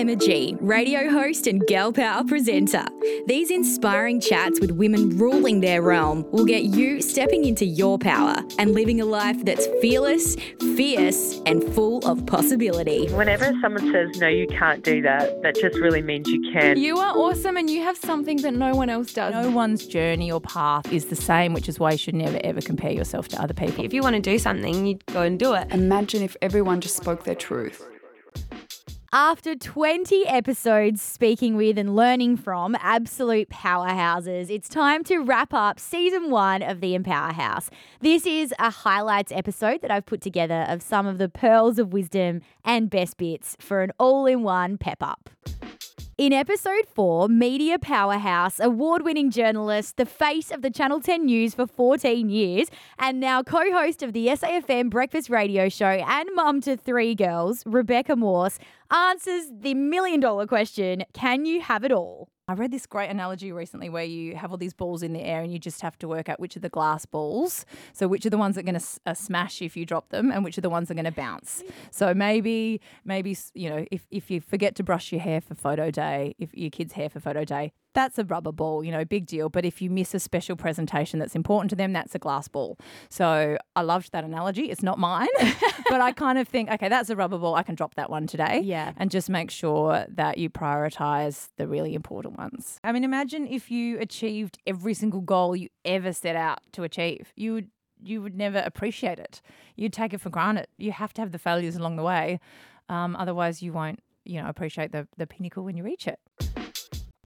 Emma G, radio host and Girl Power presenter. These inspiring chats with women ruling their realm will get you stepping into your power and living a life that's fearless, fierce, and full of possibility. Whenever someone says, no, you can't do that, that just really means you can. You are awesome and you have something that no one else does. No one's journey or path is the same, which is why you should never ever compare yourself to other people. If you want to do something, you go and do it. Imagine if everyone just spoke their truth. After 20 episodes speaking with and learning from absolute powerhouses, it's time to wrap up season one of The Empower House. This is a highlights episode that I've put together of some of the pearls of wisdom and best bits for an all in one pep up. In episode four, media powerhouse, award winning journalist, the face of the Channel 10 News for 14 years, and now co host of the SAFM Breakfast Radio Show and mum to three girls, Rebecca Morse, answers the million dollar question Can you have it all? I read this great analogy recently where you have all these balls in the air and you just have to work out which are the glass balls. So, which are the ones that are going to uh, smash if you drop them and which are the ones that are going to bounce. So, maybe, maybe, you know, if, if you forget to brush your hair for photo day, if your kid's hair for photo day, that's a rubber ball, you know, big deal. But if you miss a special presentation that's important to them, that's a glass ball. So I loved that analogy. It's not mine, but I kind of think, okay, that's a rubber ball. I can drop that one today. Yeah. And just make sure that you prioritize the really important ones. I mean, imagine if you achieved every single goal you ever set out to achieve. You would you would never appreciate it. You'd take it for granted. You have to have the failures along the way. Um, otherwise, you won't, you know, appreciate the, the pinnacle when you reach it.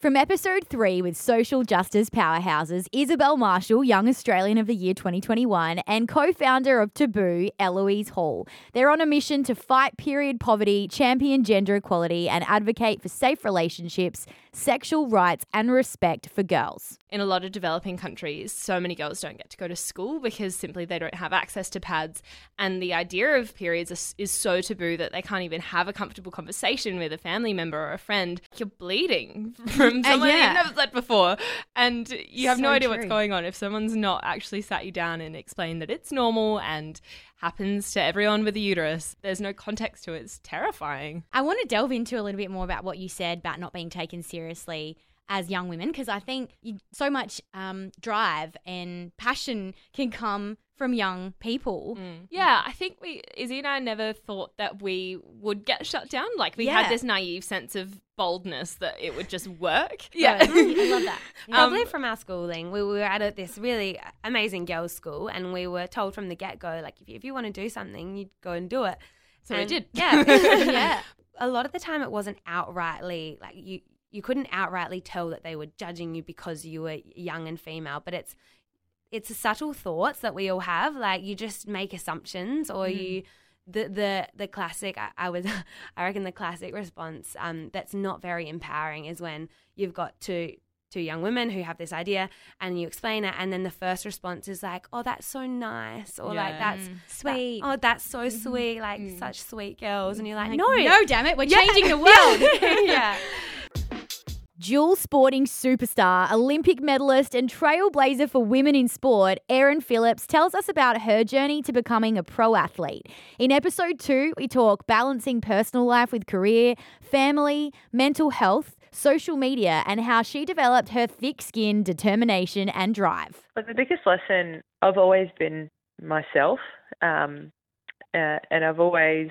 From episode three with social justice powerhouses, Isabel Marshall, Young Australian of the Year 2021, and co founder of Taboo, Eloise Hall. They're on a mission to fight period poverty, champion gender equality, and advocate for safe relationships, sexual rights, and respect for girls. In a lot of developing countries, so many girls don't get to go to school because simply they don't have access to pads. And the idea of periods is, is so taboo that they can't even have a comfortable conversation with a family member or a friend. You're bleeding from someone yeah. you've never slept before, and you have no So idea what's going on if someone's not actually sat you down and explained that it's normal and happens to everyone with a uterus. There's no context to it. It's terrifying. I want to delve into a little bit more about what you said about not being taken seriously as young women because I think you, so much um, drive and passion can come from young people. Yeah, I think we Izzy and I never thought that we would get shut down. Like we Yeah. had this naive sense of boldness that it would just work. Yeah, I love that. Probably Um, from our schooling, we were at a, this really amazing girls' school, and we were told from the get go, like, if you, if you want to do something, you go and do it. So we did. Yeah, Yeah. A lot of the time, it wasn't outrightly like you. You couldn't outrightly tell that they were judging you because you were young and female, but it's it's the subtle thoughts that we all have. Like you just make assumptions, or you mm. the the the classic. I, I was I reckon the classic response um, that's not very empowering is when you've got two two young women who have this idea and you explain it, and then the first response is like, "Oh, that's so nice," or like, "That's Sweet. oh, that's so mm-hmm. sweet!" Like mm. such sweet girls, and you're like, Like, "No, no, damn it, we're Yeah. changing the world. yeah. Dual sporting superstar, Olympic medalist, and trailblazer for women in sport, Erin Phillips tells us about her journey to becoming a pro athlete. In episode two, we talk balancing personal life with career, family, mental health, social media, and how she developed her thick skin, determination, and drive. But the biggest lesson I've always been myself, um, uh, and I've always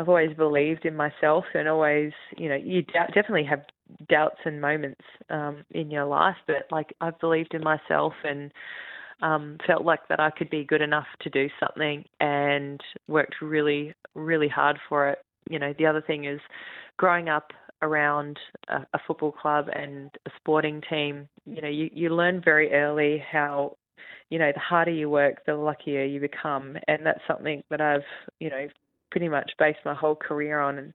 I've always believed in myself, and always you know you doubt, definitely have doubts and moments um, in your life, but like I've believed in myself and um, felt like that I could be good enough to do something, and worked really really hard for it. You know, the other thing is growing up around a, a football club and a sporting team, you know, you, you learn very early how, you know, the harder you work, the luckier you become. And that's something that I've, you know, pretty much based my whole career on in,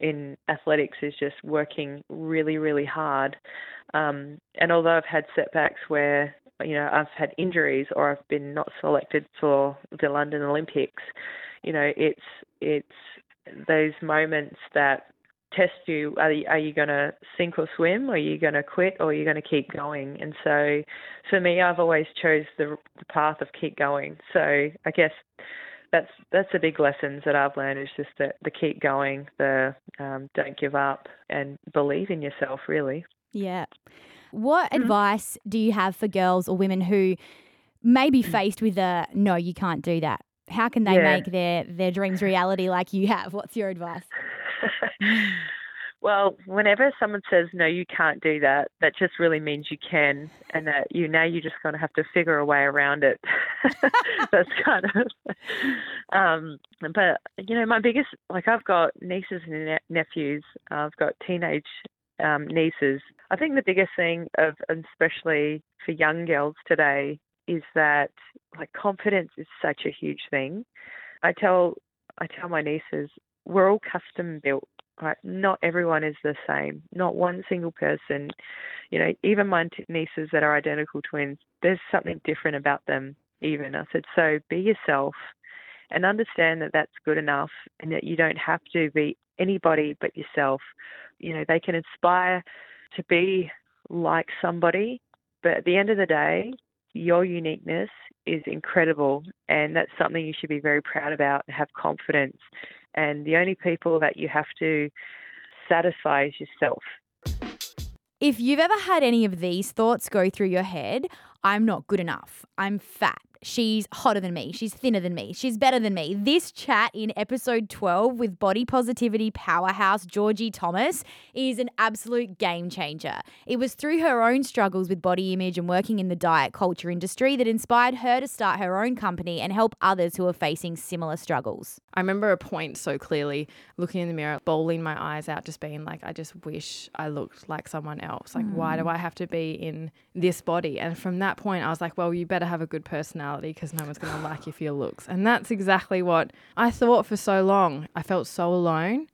in athletics is just working really, really hard. Um, and although I've had setbacks where, you know, I've had injuries or I've been not selected for the London Olympics, you know, it's it's those moments that test you are you, are you going to sink or swim? Or are you going to quit or are you going to keep going? And so for me I've always chose the, the path of keep going. So I guess that's that's the big lessons that I've learned is just the, the keep going, the um, don't give up, and believe in yourself. Really. Yeah. What Mm-hmm. advice do you have for girls or women who may be faced with a no, you can't do that? How can they Mm. Yeah. make their their dreams reality like you have? What's your advice? well, whenever someone says no, you can't do that, that just really means you can, and that you now you're just going to have to figure a way around it. That's kind of. Um, but you know, my biggest like I've got nieces and ne- nephews. I've got teenage um, nieces. I think the biggest thing of, especially for young girls today, is that like confidence is such a huge thing. I tell I tell my nieces we're all custom built. Right? Not everyone is the same. Not one single person. You know, even my nieces that are identical twins, there's something different about them. Even I said, so be yourself, and understand that that's good enough, and that you don't have to be anybody but yourself. You know, they can inspire to be like somebody, but at the end of the day, your uniqueness is incredible, and that's something you should be very proud about and have confidence. And the only people that you have to satisfy is yourself. If you've ever had any of these thoughts go through your head, I'm not good enough. I'm fat. She's hotter than me. She's thinner than me. She's better than me. This chat in episode 12 with body positivity powerhouse Georgie Thomas is an absolute game changer. It was through her own struggles with body image and working in the diet culture industry that inspired her to start her own company and help others who are facing similar struggles. I remember a point so clearly looking in the mirror, bowling my eyes out, just being like, I just wish I looked like someone else. Like, why do mm. I have to be in this body? And from that point, I was like, well, you better have a good personality because no one's going to like you for your looks. And that's exactly what I thought for so long. I felt so alone.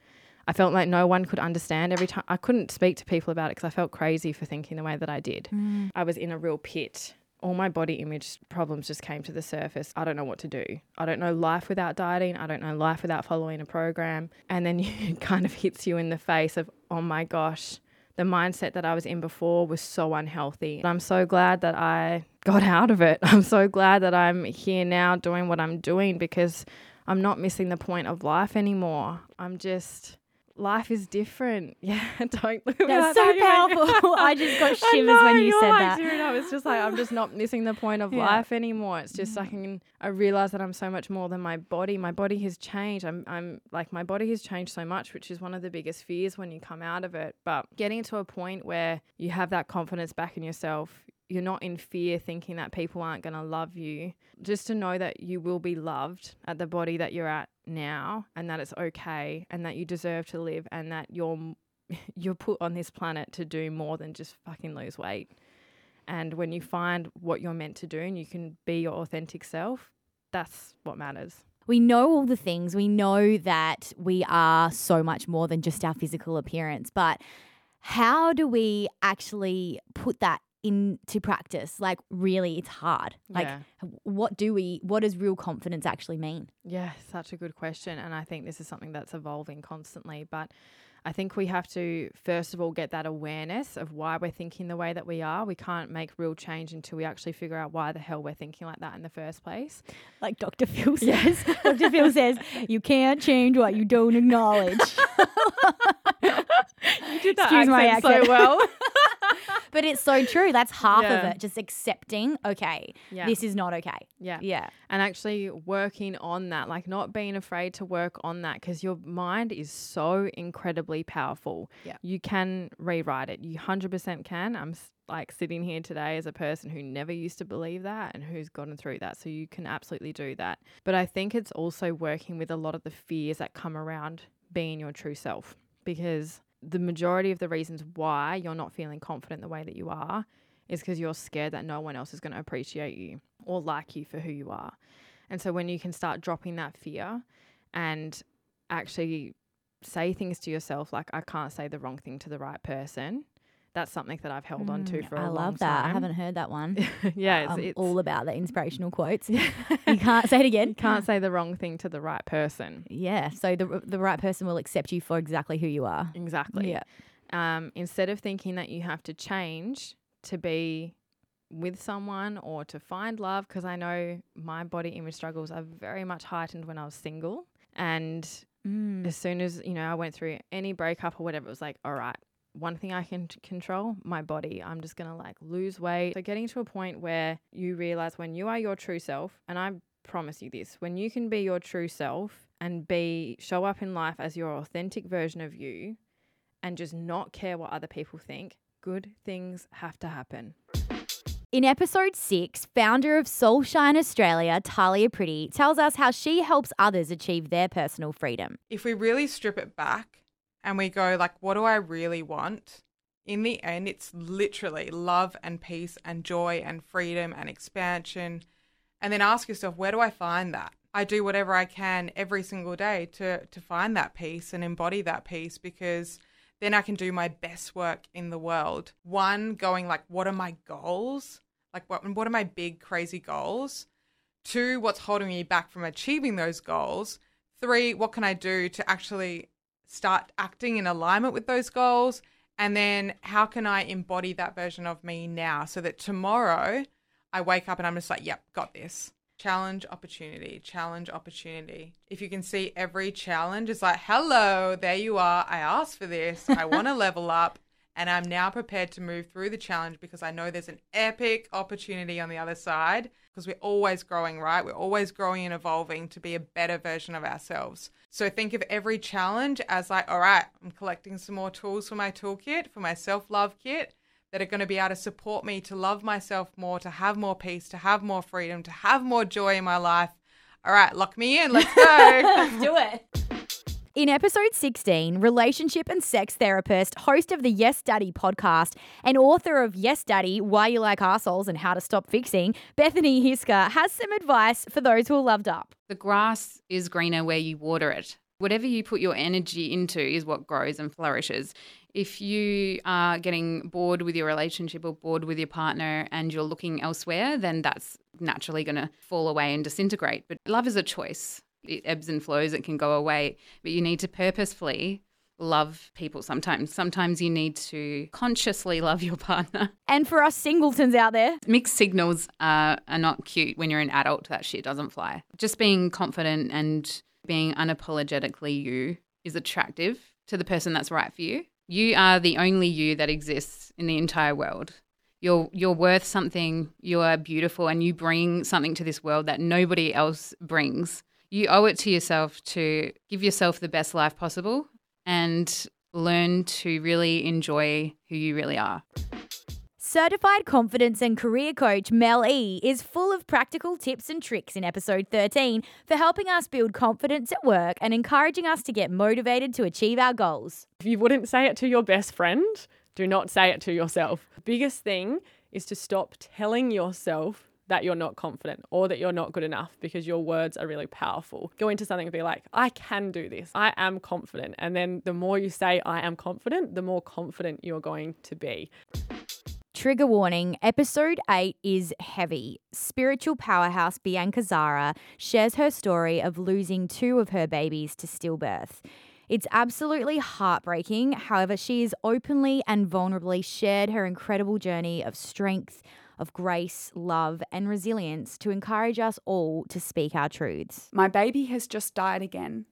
I felt like no one could understand every time. I couldn't speak to people about it because I felt crazy for thinking the way that I did. Mm. I was in a real pit. All my body image problems just came to the surface. I don't know what to do. I don't know life without dieting. I don't know life without following a program. And then it kind of hits you in the face of, oh my gosh, the mindset that I was in before was so unhealthy. I'm so glad that I got out of it. I'm so glad that I'm here now doing what I'm doing because I'm not missing the point of life anymore. I'm just life is different. Yeah, don't look That's so powerful. I just got shivers when you said that. I was just like, I'm just not missing the point of Yeah. life anymore. It's just I mm. can I realize that I'm so much more than my body. My body has changed. I'm I'm like my body has changed so much, which is one of the biggest fears when you come out of it. But getting to a point where you have that confidence back in yourself, you're not in fear thinking that people aren't going to love you. Just to know that you will be loved at the body that you're at now and that it's okay and that you deserve to live and that you're you're put on this planet to do more than just fucking lose weight. And when you find what you're meant to do and you can be your authentic self, that's what matters. We know all the things. We know that we are so much more than just our physical appearance. But how do we actually put that into practice? Like, really, it's hard. Like, Yeah. what do we, what does real confidence actually mean? Yeah, such a good question. And I think this is something that's evolving constantly. But I think we have to, first of all, get that awareness of why we're thinking the way that we are. We can't make real change until we actually figure out why the hell we're thinking like that in the first place. Like Dr. Phil says, Dr. Phil says, you can't change what you don't acknowledge. You did Excuse my accent. so well. but it's so true. That's half of it. Just accepting, okay, Yeah. this is not okay. yeah. Yeah. and actually working on that, like not being afraid to work on that because your mind is so incredibly powerful. Yeah. You can rewrite it. You 100% can. I'm like sitting here today as a person who never used to believe that and who's gotten through that. So you can absolutely do that. But I think it's also working with a lot of the fears that come around being your true self because the majority of the reasons why you're not feeling confident the way that you are is because you're scared that no one else is going to appreciate you or like you for who you are. And so when you can start dropping that fear and actually say things to yourself like I can't say the wrong thing to the right person, that's something that I've held on to Mm, for a I long love that. I time. haven't heard that one. yeah, it's, I'm it's all about the inspirational quotes. you can't say it again. you can't say the wrong thing to the right person. Yeah, so the the right person will accept you for exactly who you are. Exactly. Yeah. Um, instead of thinking that you have to change to be with someone or to find love because I know my body image struggles are very much heightened when I was single. And Mm. as soon as, you know, I went through any breakup or whatever, it was like, all right, one thing I can t- control, my body. I'm just going to like lose weight. So getting to a point where you realize when you are your true self, and I promise you this, when you can be your true self and be show up in life as your authentic version of you and just not care what other people think, good things have to happen. In episode six, founder of Soulshine Australia, Talia Pretty, tells us how she helps others achieve their personal freedom. if we really strip it back and we go like what do i really want? In the end it's literally love and peace and joy and freedom and expansion. And then ask yourself where do i find that? I do whatever i can every single day to to find that peace and embody that peace because then i can do my best work in the world. One going like what are my goals? Like what what are my big crazy goals? Two what's holding me back from achieving those goals? Three what can i do to actually start acting in alignment with those goals and then how can i embody that version of me now so that tomorrow i wake up and i'm just like yep got this. Challenge opportunity challenge opportunity. If you can see every challenge is like hello there you are. I asked for this. I want to level up and i'm now prepared to move through the challenge because i know there's an epic opportunity on the other side because we're always growing, right? We're always growing and evolving to be a better version of ourselves. So think of every challenge as like, all right, I'm collecting some more tools for my toolkit, for my self love kit that are going to be able to support me to love myself more, to have more peace, to have more freedom, to have more joy in my life. All right, lock me in. Let's go. Let's do it. In episode 16, relationship and sex therapist, host of the Yes Daddy podcast, and author of Yes Daddy Why You Like Arseholes and How to Stop Fixing, Bethany Hisker has some advice for those who are loved up. The grass is greener where you water it. Whatever you put your energy into is what grows and flourishes. If you are getting bored with your relationship or bored with your partner and you're looking elsewhere, then that's naturally going to fall away and disintegrate. But love is a choice. It ebbs and flows, it can go away, but you need to purposefully love people sometimes. Sometimes you need to consciously love your partner. And for us singletons out there, Mixed signals are, are not cute when you're an adult. That shit doesn't fly. Just being confident and being unapologetically you is attractive to the person that's right for you. You are the only you that exists in the entire world. You're you're worth something. You are beautiful, and you bring something to this world that nobody else brings. You owe it to yourself to give yourself the best life possible and learn to really enjoy who you really are. certified confidence and career coach Mel E is full of practical tips and tricks in episode 13 for helping us build confidence at work and encouraging us to get motivated to achieve our goals. If you wouldn't say it to your best friend, do not say it to yourself. Biggest thing is to stop telling yourself that you're not confident or that you're not good enough because your words are really powerful. Go into something and be like, I can do this. I am confident. And then the more you say, I am confident, the more confident you're going to be. Trigger warning episode 8 is heavy. Spiritual powerhouse Bianca Zara shares her story of losing two of her babies to stillbirth. It's absolutely heartbreaking. However, she has openly and vulnerably shared her incredible journey of strength, of grace, love, and resilience to encourage us all to speak our truths. My baby has just died again.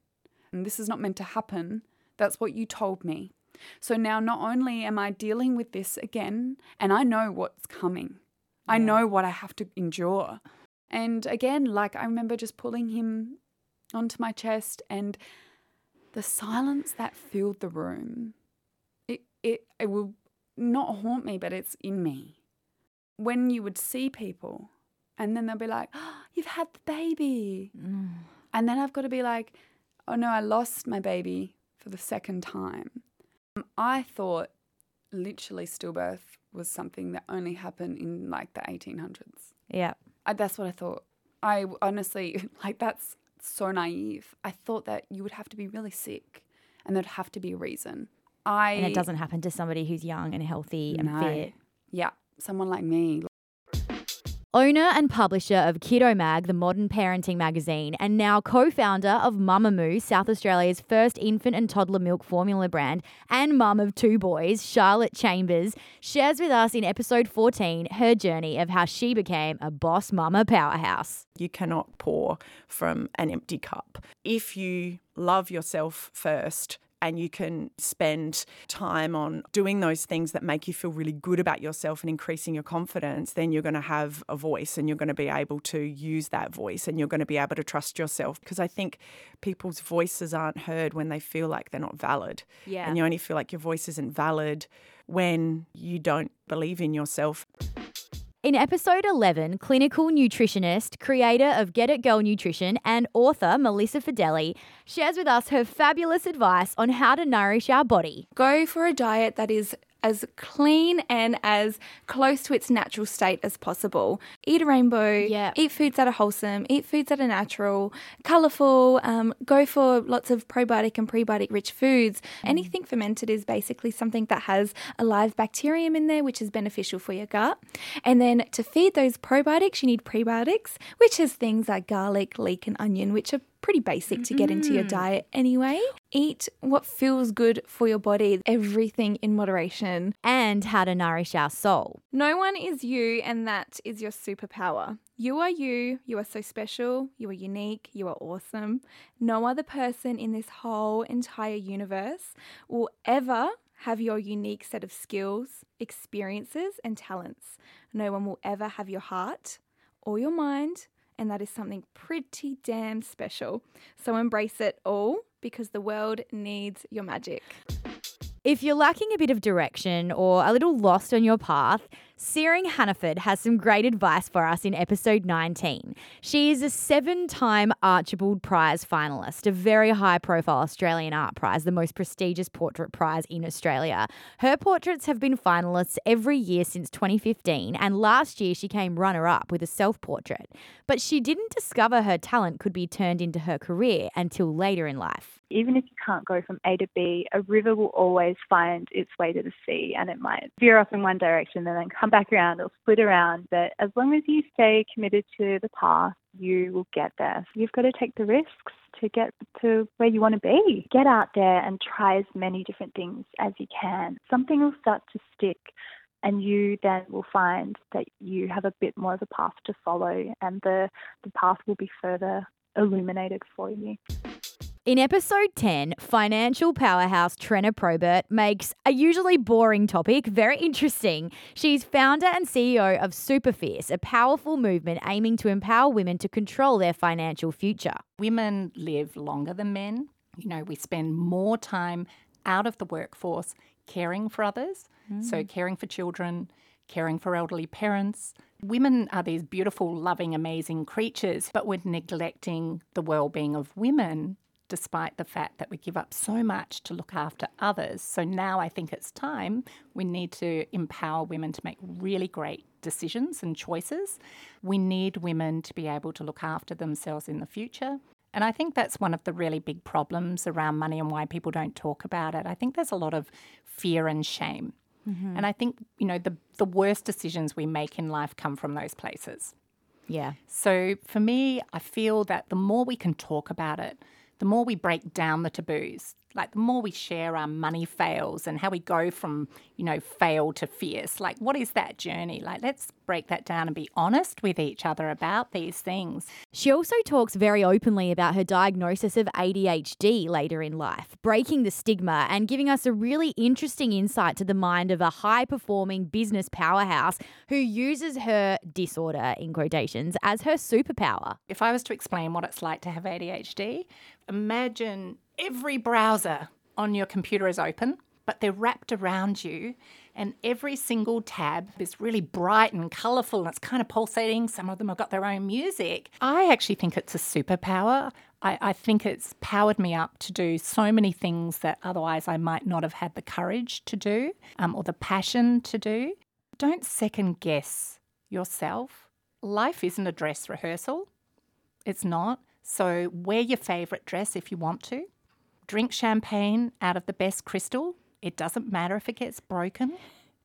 And this is not meant to happen. That's what you told me. So now not only am I dealing with this again, and I know what's coming, I know what I have to endure. And again, like I remember just pulling him onto my chest and the silence that filled the room. It it it will not haunt me, but it's in me. When you would see people and then they'll be like, oh, you've had the baby. And then I've got to be like, oh no, I lost my baby for the second time. Um, I thought literally stillbirth was something that only happened in like the 1800s. Yeah. I, that's what I thought. I honestly, like, that's so naive. I thought that you would have to be really sick and there'd have to be a reason. I And it doesn't happen to somebody who's young and healthy and No. fit. Yeah, someone like me. Owner and publisher of Kiddo Mag, the modern parenting magazine, and now co founder of Mamamoo, South Australia's first infant and toddler milk formula brand, and mum of two boys, Charlotte Chambers, shares with us in episode 14 her journey of how she became a boss mama powerhouse. You cannot pour from an empty cup. If you love yourself first, and you can spend time on doing those things that make you feel really good about yourself and increasing your confidence, then you're going to have a voice and you're going to be able to use that voice and you're going to be able to trust yourself. Because I think people's voices aren't heard when they feel like they're not valid. Yeah. And you only feel like your voice isn't valid when you don't believe in yourself. In episode 11, clinical nutritionist, creator of Get It Girl Nutrition, and author Melissa Fedeli shares with us her fabulous advice on how to nourish our body. Go for a diet that is as clean and as close to its natural state as possible. Eat a rainbow. Yeah. Eat foods that are wholesome. Eat foods that are natural, colourful. Um, go for lots of probiotic and prebiotic rich foods. Anything fermented is basically something that has a live bacterium in there, which is beneficial for your gut. And then to feed those probiotics, you need prebiotics, which is things like garlic, leek, and onion, which are pretty basic to get into your mm-hmm. diet anyway. Eat what feels good for your body, everything in moderation. And how to nourish our soul. No one is you, and that is your superpower. You are you. You are so special. You are unique. You are awesome. No other person in this whole entire universe will ever have your unique set of skills, experiences, and talents. No one will ever have your heart or your mind, and that is something pretty damn special. So embrace it all because the world needs your magic. If you're lacking a bit of direction or a little lost on your path, Searing Hannaford has some great advice for us in episode 19. She is a seven time Archibald Prize finalist, a very high profile Australian art prize, the most prestigious portrait prize in Australia. Her portraits have been finalists every year since 2015, and last year she came runner up with a self portrait. But she didn't discover her talent could be turned into her career until later in life. Even if you can't go from A to B, a river will always find its way to the sea and it might veer off in one direction and then come back around or split around. But as long as you stay committed to the path, you will get there. You've got to take the risks to get to where you want to be. Get out there and try as many different things as you can. Something will start to stick and you then will find that you have a bit more of a path to follow and the, the path will be further illuminated for you. In episode 10, financial powerhouse Trena Probert makes a usually boring topic very interesting. She's founder and CEO of Superfierce, a powerful movement aiming to empower women to control their financial future. Women live longer than men. You know, we spend more time out of the workforce caring for others, so mm. caring for children, caring for elderly parents. Women are these beautiful, loving, amazing creatures, but we're neglecting the well-being of women despite the fact that we give up so much to look after others. So now I think it's time we need to empower women to make really great decisions and choices. We need women to be able to look after themselves in the future. And I think that's one of the really big problems around money and why people don't talk about it. I think there's a lot of fear and shame. Mm-hmm. And I think, you know, the, the worst decisions we make in life come from those places. Yeah. So for me, I feel that the more we can talk about it, the more we break down the taboos, like the more we share our money fails and how we go from, you know, fail to fierce. Like, what is that journey? Like, let's break that down and be honest with each other about these things. She also talks very openly about her diagnosis of ADHD later in life, breaking the stigma and giving us a really interesting insight to the mind of a high performing business powerhouse who uses her disorder, in quotations, as her superpower. If I was to explain what it's like to have ADHD, imagine every browser on your computer is open, but they're wrapped around you, and every single tab is really bright and colourful and it's kind of pulsating. Some of them have got their own music. I actually think it's a superpower. I, I think it's powered me up to do so many things that otherwise I might not have had the courage to do um, or the passion to do. Don't second guess yourself. Life isn't a dress rehearsal. It's not. So wear your favourite dress if you want to. Drink champagne out of the best crystal. It doesn't matter if it gets broken.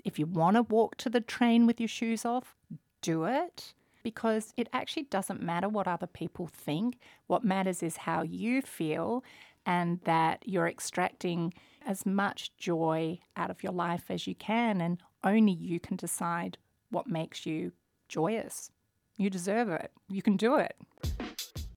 If you want to walk to the train with your shoes off, do it. because it actually doesn't matter what other people think. What matters is how you feel and that you're extracting as much joy out of your life as you can, and only you can decide what makes you joyous. You deserve it. You can do it.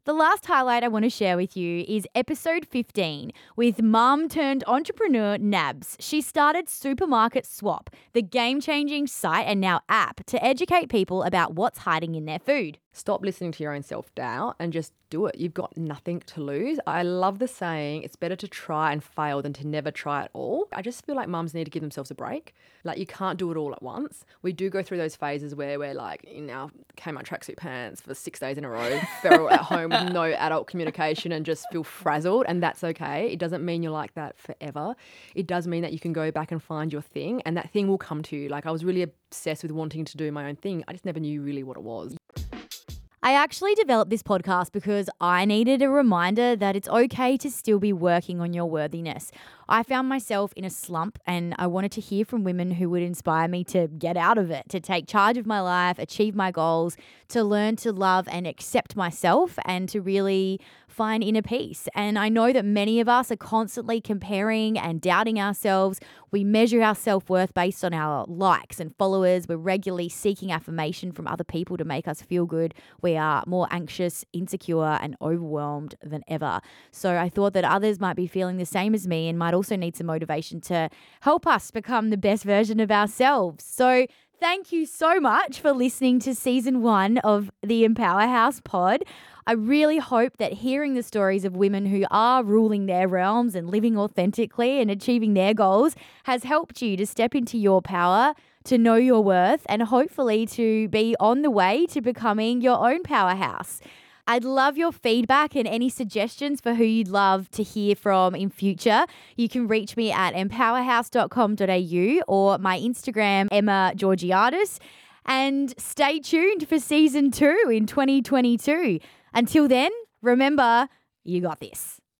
The last highlight I want to share with you is episode 15 with mum turned entrepreneur Nabs. She started Supermarket Swap, the game changing site and now app to educate people about what's hiding in their food. Stop listening to your own self doubt and just do it. You've got nothing to lose. I love the saying, it's better to try and fail than to never try at all. I just feel like mums need to give themselves a break. Like, you can't do it all at once. We do go through those phases where we're like in our Kmart tracksuit pants for six days in a row, feral at home with no adult communication and just feel frazzled, and that's okay. It doesn't mean you're like that forever. It does mean that you can go back and find your thing, and that thing will come to you. Like, I was really obsessed with wanting to do my own thing, I just never knew really what it was. I actually developed this podcast because I needed a reminder that it's okay to still be working on your worthiness. I found myself in a slump and I wanted to hear from women who would inspire me to get out of it, to take charge of my life, achieve my goals, to learn to love and accept myself, and to really find inner peace. And I know that many of us are constantly comparing and doubting ourselves. We measure our self worth based on our likes and followers. We're regularly seeking affirmation from other people to make us feel good. We are more anxious, insecure, and overwhelmed than ever. So I thought that others might be feeling the same as me and might also need some motivation to help us become the best version of ourselves. So Thank you so much for listening to season one of the Empower House pod. I really hope that hearing the stories of women who are ruling their realms and living authentically and achieving their goals has helped you to step into your power, to know your worth, and hopefully to be on the way to becoming your own powerhouse. I'd love your feedback and any suggestions for who you'd love to hear from in future. You can reach me at empowerhouse.com.au or my Instagram, Emma Georgiadis. And stay tuned for season two in 2022. Until then, remember, you got this.